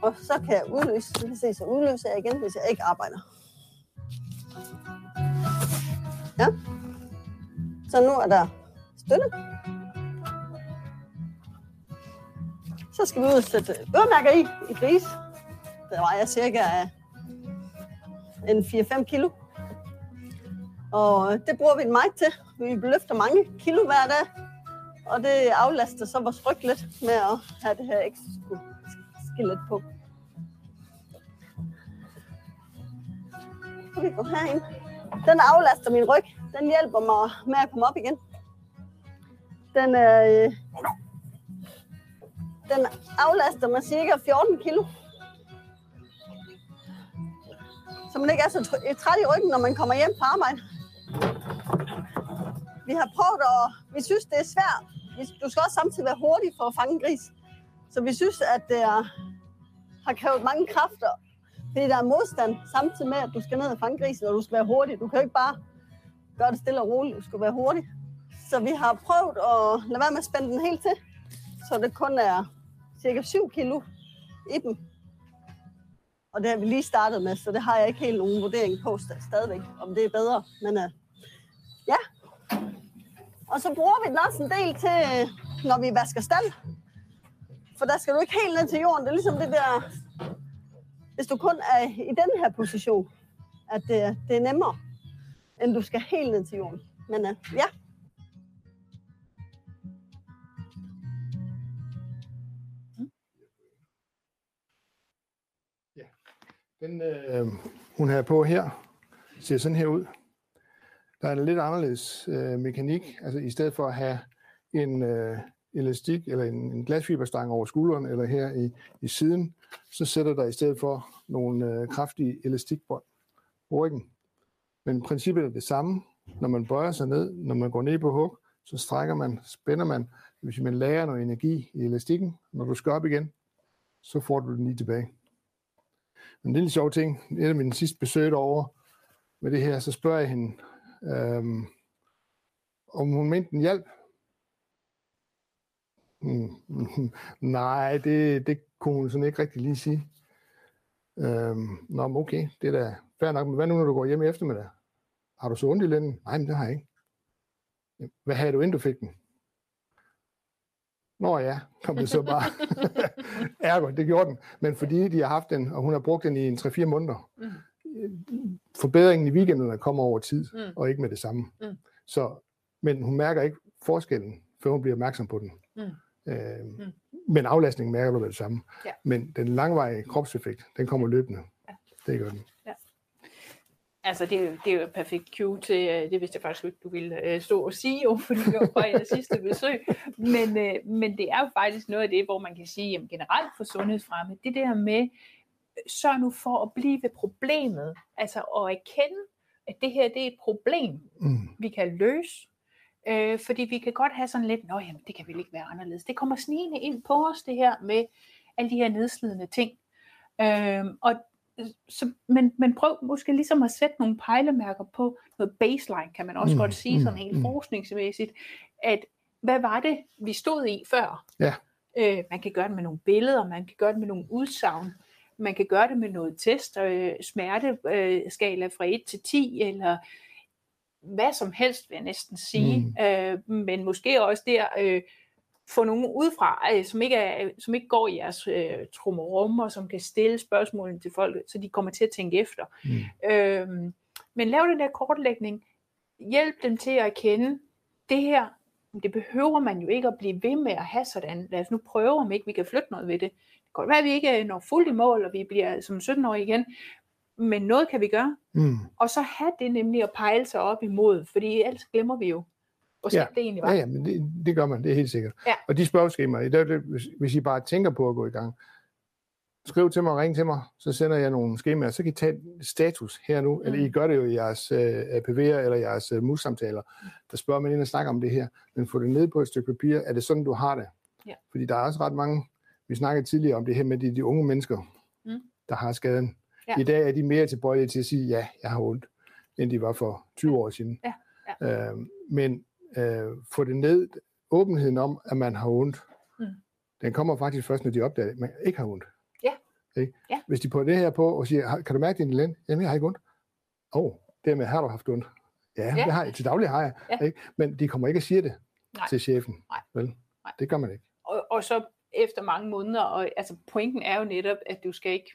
Og så kan jeg udløse, så kan se, så udløser jeg igen, hvis jeg ikke arbejder. Ja. Så nu er der støtte. Så skal vi ud og sætte øremærker i, i gris. Der vejer cirka en 4-5 kilo. Og det bruger vi en mic til. Vi løfter mange kilo hver dag. Og det aflaster så vores ryg lidt med at have det her ekstra skelet på. Så vi går herind. Den aflaster min ryg. Den hjælper mig med at komme op igen. Den, øh, den aflaster mig cirka 14 kilo. Så man ikke er så øh, træt i ryggen, når man kommer hjem på arbejde. Vi har prøvet, og vi synes, det er svært. Du skal også samtidig være hurtig for at fange en gris. Så vi synes, at det er, har krævet mange kræfter. Fordi der er modstand samtidig med, at du skal ned og fange grisen, og du skal være hurtig. Du kan jo ikke bare gøre det stille og roligt. Du skal være hurtig. Så vi har prøvet at lade være med at spænde den helt til. Så det kun er cirka 7 kilo i dem. Og det har vi lige startet med, så det har jeg ikke helt nogen vurdering på stadigvæk, om det er bedre. Men uh, ja. Og så bruger vi den også en del til, når vi vasker stald. For der skal du ikke helt ned til jorden. Det er ligesom det der, hvis du kun er i den her position, at det, det er nemmere, end du skal helt ned til jorden. Men uh, ja, Den, øh, hun har på her, ser sådan her ud. Der er en lidt anderledes øh, mekanik. Altså i stedet for at have en øh, elastik eller en, en glasfiberstang over skulderen eller her i, i siden, så sætter der i stedet for nogle øh, kraftige elastikbånd på ryggen. Men princippet er det samme. Når man bøjer sig ned, når man går ned på hug, så strækker man, spænder man, hvis man lærer noget energi i elastikken. Når du skal op igen, så får du den lige tilbage. Men en lille sjov ting, et af mine sidste besøg over med det her, så spørger jeg hende, øhm, om hun mente en hjælp. Hmm, *laughs* nej, det, det kunne hun sådan ikke rigtig lige sige. Øhm, nå, men okay, det er da fair nok, men hvad nu, når du går hjem i eftermiddag? Har du så ondt i lænden? Nej, men det har jeg ikke. Hvad havde du, inden du fik den? Nå ja, *laughs* kom det så bare. *laughs* Ergo, det gjorde den. Men fordi de har haft den, og hun har brugt den i en 3-4 måneder, Mm. forbedringen i weekenderne kommer over tid, Mm. og ikke med det samme. Mm. Så, men hun mærker ikke forskellen, før hun bliver opmærksom på den. Mm. Øh, Mm. Men aflastningen mærker du med det samme. Ja. Men den langvarige kropseffekt, den kommer løbende. Ja. Det gør den. Altså, det er, jo, det er jo et perfekt cue til, øh, det vidste jeg faktisk ikke, du ville øh, stå og sige, jo, fordi det var fra jeres sidste *laughs* besøg. Men, øh, men det er jo faktisk noget af det, hvor man kan sige, jamen generelt for sundhedsfremme, det der med, sørg nu for at blive ved problemet, altså at erkende, at det her det er et problem, Mm. vi kan løse. Øh, fordi vi kan godt have sådan lidt, nå jamen, det kan vel ikke være anderledes. Det kommer snigende ind på os, det her med alle de her nedslidende ting. Øh, og så, men, men prøv måske ligesom at sætte nogle pejlemærker på noget baseline, kan man også Mm, godt sige, mm, sådan helt mm. forskningsmæssigt, at hvad var det, vi stod i før? Ja. Øh, man kan gøre det med nogle billeder, man kan gøre det med nogle udsagn, man kan gøre det med noget test, øh, smerteskala øh, skala fra 1 til 10, eller hvad som helst, vil jeg næsten sige. Mm. Øh, men måske også der øh, få nogen udefra, øh, som, ikke er, som ikke går i jeres øh, trummerum, og som kan stille spørgsmålene til folk, så de kommer til at tænke efter. Mm. Øh, men lav den der kortlægning. Hjælp dem til at erkende, det her, det behøver man jo ikke at blive ved med at have sådan. Lad os nu prøve, om ikke vi kan flytte noget ved det. Det kan godt være, at vi ikke når fuldt i mål, og vi bliver som 17-årige igen, men noget kan vi gøre. Mm. Og så have det nemlig at pejle sig op imod, fordi ellers glemmer vi jo, hvor Ja. det egentlig var. Ja, ja, men det, det gør man, det er helt sikkert. Ja. Og de spørgeskemaer, det er det, hvis, hvis I bare tænker på at gå i gang, skriv til mig, ring til mig, så sender jeg nogle skemaer, så kan I tage status her nu, mm. eller I gør det jo i jeres øh, APV'er eller jeres øh, mus-samtaler, der spørger man ind og snakker om det her, men få det ned på et stykke papir, er det sådan, du har det? Ja. Fordi der er også ret mange, vi snakkede tidligere om det her med de, de unge mennesker, Mm. der har skaden. Ja. I dag er de mere tilbøjelige til at sige, ja, jeg har ondt, end de var for 20 år siden. Ja, Øh, men øh, få det ned, åbenheden om, at man har ondt, Mm. den kommer faktisk først, når de opdager, at man ikke har ondt. Ja. Ikke? Ja. Hvis de på det her på og siger, "Har- kan du mærke din lænd? Jamen, jeg har ikke ondt. Åh, oh, dermed har du haft ondt. Ja, Ja. ja. det har jeg. Til daglig har jeg. Ja. Ikke? Men de kommer ikke at sige det Nej. til chefen. Nej. Vel? Nej. Det gør man ikke. Og, og så efter mange måneder, og altså pointen er jo netop, at du skal ikke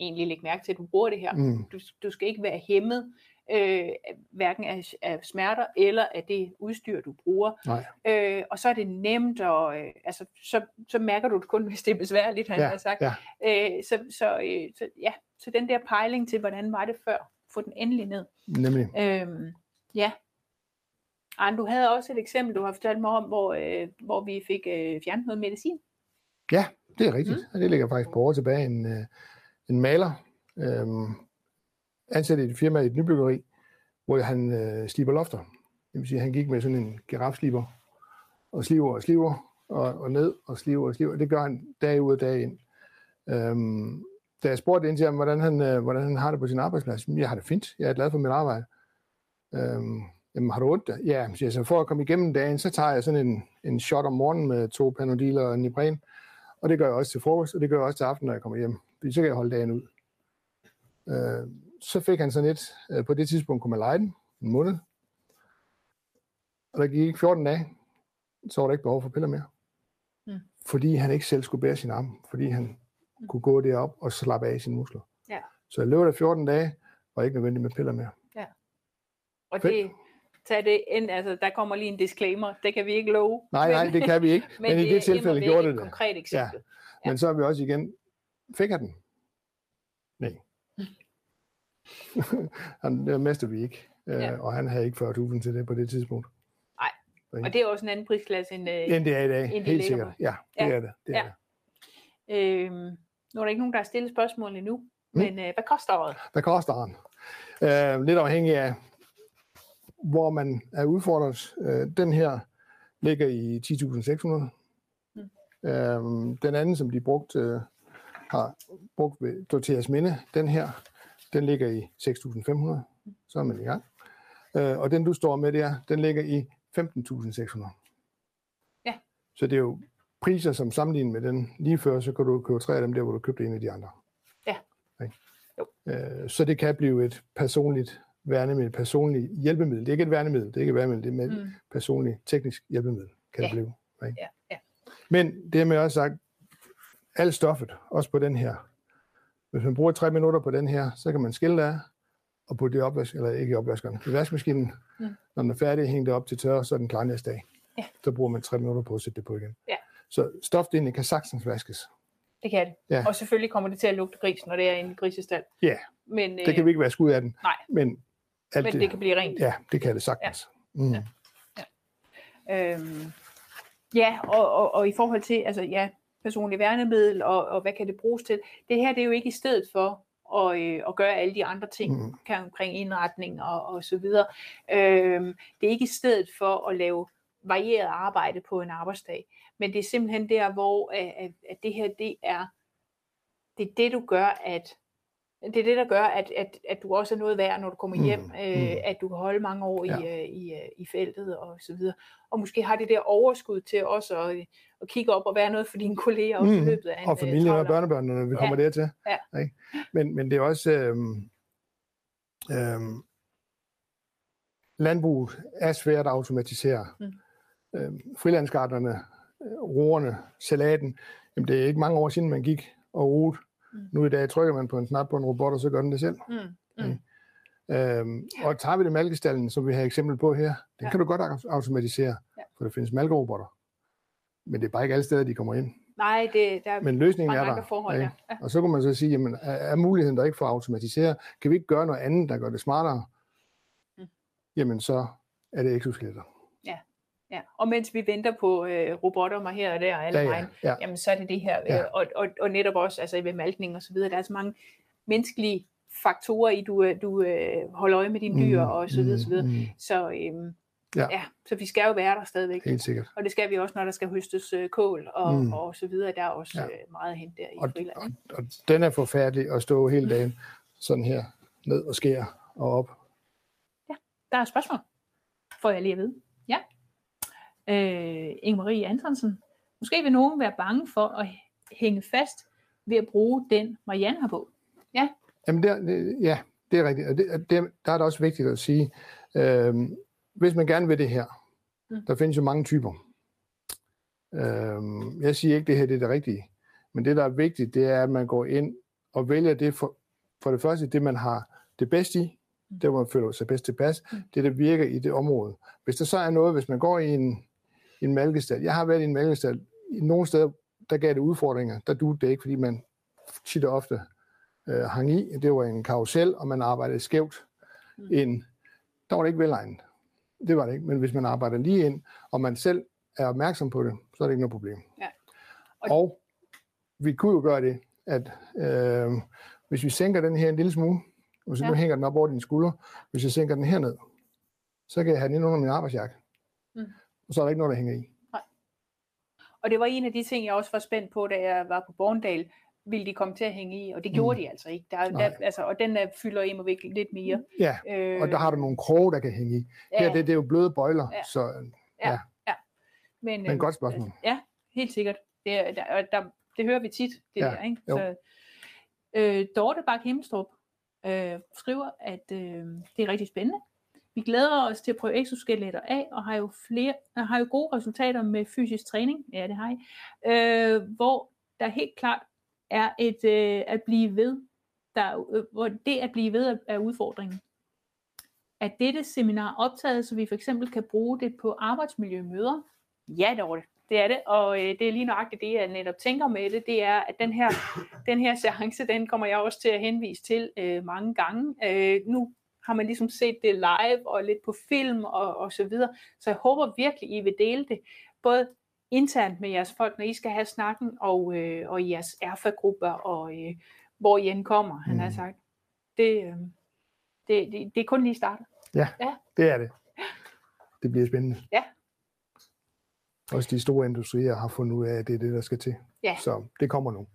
egentlig lægge mærke til, at du bruger det her. Mm. Du, du skal ikke være hæmmet, øh, hverken af, af smerter eller af det udstyr, du bruger. Nej. Øh, og så er det nemt, og øh, altså, så, så mærker du det kun, hvis det er besværligt, han Ja, har sagt. ja. Øh, så, så, øh, så, ja, så den der pejling til, hvordan var det før, få den endelig ned. Nemlig. Øhm, ja. Arne, du havde også et eksempel, du har fortalt mig om, hvor, øh, hvor vi fik øh, fjernet noget medicin. Ja, det er rigtigt. Mm. Det ligger faktisk på år tilbage. En, øh, en maler, øh, ansat i et firma i et nybyggeri, hvor han øh, sliber lofter. Det vil sige, at han gik med sådan en girafsliber og sliver og sliver og, og ned og sliver og sliver. Det gør han dag ud og dag ind. Øhm, da jeg spurgte ind til ham, hvordan han, øh, hvordan han har det på sin arbejdsplads, "Jamen, jeg har det fint. Jeg er glad for mit arbejde. Øhm, jamen, har du ondt? Ja, siger så for at komme igennem dagen, så tager jeg sådan en, en shot om morgenen med to panodiler og en Nipren. Og det gør jeg også til frokost, og det gør jeg også til aften, når jeg kommer hjem. Fordi så kan jeg holde dagen ud. Øh, så fik han sådan et, øh, på det tidspunkt kunne man lege den, en måned. Og der gik ikke 14 dage, så var der ikke behov for piller mere. Mm. Fordi han ikke selv skulle bære sin arm, fordi han Mm. kunne gå derop og slappe af i sine muskler. Ja. Så jeg løb der 14 dage, og ikke nødvendigt med piller mere. Og Fedt. det, tag det ind, altså der kommer lige en disclaimer, det kan vi ikke love. Nej, nej, det kan vi ikke. *laughs* men, men i det tilfælde gjorde et det det. konkret eksempel. Ja. Men så er vi også igen, fik *laughs* han den? Nej. han, mister vi ikke. Ja. Ja. Og han havde ikke 40.000 til det på det tidspunkt. Og det er også en anden prisklasse end, øh, End det er i dag, helt sikkert. Ja, det Ja. er det. det, er Ja. det. Øhm, nu er der ikke nogen, der har stillet spørgsmål endnu, Mm. men øh, hvad koster året? Hvad koster han? Øh, lidt afhængig af, hvor man er udfordret. Øh, den her ligger i 10.600. Mm. Øh, den anden, som de brugt, øh, har brugt ved Dorteas Minde, den her, den ligger i 6.500. Så er man i gang. Øh, og den, du står med der, den ligger i 15.600. Ja. Så det er jo priser, som sammenlignet med den lige før, så kan du købe tre af dem der, hvor du købte en af de andre. Ja. Ikke? Jo. Øh, så det kan blive et personligt værnemiddel, personligt hjælpemiddel. Det er ikke et værnemiddel, det er ikke et værnemiddel, det er et Mm. personligt teknisk hjælpemiddel, kan Ja. det blive. Ikke? Ja, ja. Men det med også sagt, alt stoffet, også på den her. Hvis man bruger tre minutter på den her, så kan man skille af, og putte det i opvask, eller ikke i opvaskeren, i vaskemaskinen. Mm. Når den er færdig, hænge det op til tørre, så er den klar næste dag. Ja. Så bruger man tre minutter på at sætte det på igen. Ja. Så stofdelen kan sagtens vaskes. Det kan det. Ja. Og selvfølgelig kommer det til at lugte gris, når det er en grisestal. Ja, Men, det kan vi ikke vaske ud af den. nej. Men, alt men det kan blive rent. Ja, det kan det sagtens. Ja. Mm. Ja. Øhm, ja, og, og, og i forhold til, altså ja, personlig værnemiddel, og, og hvad kan det bruges til? Det her, det er jo ikke i stedet for at, øh, at gøre alle de andre ting Mm. kan omkring indretning og, og så videre. Øhm, det er ikke i stedet for at lave varieret arbejde på en arbejdsdag, men det er simpelthen der, hvor at, at, at det her, det er det, er det du gør, at det er det, der gør, at, at, at du også er noget værd, når du kommer Mm, hjem, øh, mm. at du kan holde mange år Ja. i, øh, i, øh, i feltet og så videre. Og måske har det der overskud til også at, øh, at kigge op og være noget for dine kolleger også i Mm, løbet af Og øh, familien og børnebørnene, når vi Ja. kommer dertil. Ja. Ikke? Men, men det er også... Øhm, øhm, landbruget er svært at automatisere. Mm. Øhm, frilandsgarderne, øh, roerne, salaten, jamen det er ikke mange år siden, man gik og roede. Mm. Nu i dag trykker man på en knap på en robot, og så gør den det selv. Mm, mm. Øhm, og tager vi det malkestallen, som vi har eksempel på her, den Ja. kan du godt au- automatisere, Ja. for der findes malkerobotter. Men det er bare ikke alle steder, de kommer ind. Nej, det, der er Men løsningen er der. forhold. Ja. Ja. Og så kunne man så sige, jamen, er, er muligheden der ikke for at automatisere? Kan vi ikke gøre noget andet, der gør det smartere? Mm. Jamen, så er det exoskeletter. Ja. Og mens vi venter på øh, robotter mig her og der og alle Ja, ja, vejen, ja. jamen så er det det her. Ja. Øh, og, og, og netop også altså ved malkning og så videre, der er så mange menneskelige faktorer i, du, øh, du øh, holder øje med dine dyr Mm, og så videre, så videre. mm, Så, øhm, Ja. ja. så vi skal jo være der stadigvæk. Helt sikkert. Og det skal vi også, når der skal høstes øh, kål og, Mm. mm. og så videre. Der er også Ja. ja. øh, meget hente der i Og, friland. og, og den er forfærdelig at stå hele dagen sådan her ned og skære og op. Der er spørgsmål, får jeg lige at vide. Ja. Øh, Inge-Marie Antonsen. Måske vil nogen være bange for at hænge fast ved at bruge den, Marianne har på. Jamen, det, det, ja, det er rigtigt. Og det, det, der er det også vigtigt at sige, øh, hvis man gerne vil det her, Mm. der findes jo mange typer. Øh, jeg siger ikke, det her det er det rigtige, men det, der er vigtigt, det er, at man går ind og vælger det for, for det første, det man har det bedste i, det hvor man føler sig bedst tilpas, Mm. det der virker i det område. Hvis der så er noget, hvis man går i en, en malkestal, jeg har været i en malkestal, i nogle steder, der gav det udfordringer, der duede det ikke, fordi man tit og ofte øh, hang i. Det var en karusel, og man arbejdede skævt Mm. ind. Der var det ikke velegnet. Det var det ikke. Men hvis man arbejder lige ind, og man selv er opmærksom på det, så er det ikke noget problem. Ja. Og, Og- vi kunne jo gøre det, at øh, hvis vi sænker den her en lille smule, hvis. Ja. nu hænger den op over dine skuldre, hvis jeg sænker den herned, så kan jeg have den ind under min arbejdsjakke. Mm. Og så er der ikke noget, der hænger i. Og det var en af de ting, jeg også var spændt på, da jeg var på Borndal. Ville de komme til at hænge i? Og det gjorde Mm. de altså ikke. Der, er- Nej. der, altså, og den der fylder i mig virkelig lidt mere. Ja, Øh, og der har du nogle kroge, der kan hænge i. Ja. Her, det, det er jo bløde bøjler, Ja. så men, men øh, godt spørgsmål. Ja, helt sikkert. Det, er- der, der, det hører vi tit, det Ja, der. Ikke? jo. Så, øh, Dorte Bak Himmelstrup øh, skriver, at øh, det er rigtig spændende. Vi glæder os til at prøve exoskeletter af, og har jo, flere, har jo gode resultater med fysisk træning, ja det har I, øh, hvor der helt klart er et øh, at blive ved, der, øh, hvor det at blive ved er, er udfordringen. Er dette seminar optaget, så vi for eksempel kan bruge det på arbejdsmiljømøder? Ja, det er det. Det er det, og øh, det er lige nøjagtigt det, jeg netop tænker med det, det er, at den her, den her seance, den kommer jeg også til at henvise til øh, mange gange. Øh, nu har man ligesom set det live og lidt på film og, og så videre, så jeg håber virkelig, I vil dele det, både internt med jeres folk, når I skal have snakken, og, øh, og i jeres erfa-grupper, og øh, hvor I end kommer, han har Mm. sagt. Det, øh, det, det, det er kun lige startet. Det er det. *laughs* Det bliver spændende. Ja. Også de store industrier har fundet ud af, at det er det, der skal til. Ja. Så det kommer nu.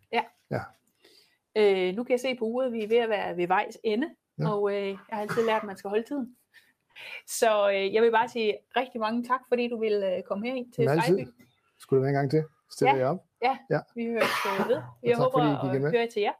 Øh, nu kan jeg se på uret, at vi er ved at være ved vejs ende, Ja. ja. og øh, jeg har altid lært, at man skal holde tiden. Så øh, jeg vil bare sige rigtig mange tak, fordi du ville øh, komme herind til. Sejby. Skulle det være en gang til? Stiller Ja. jeg op? Vi høres øh, ved. Jeg tak, håber at høre til jer.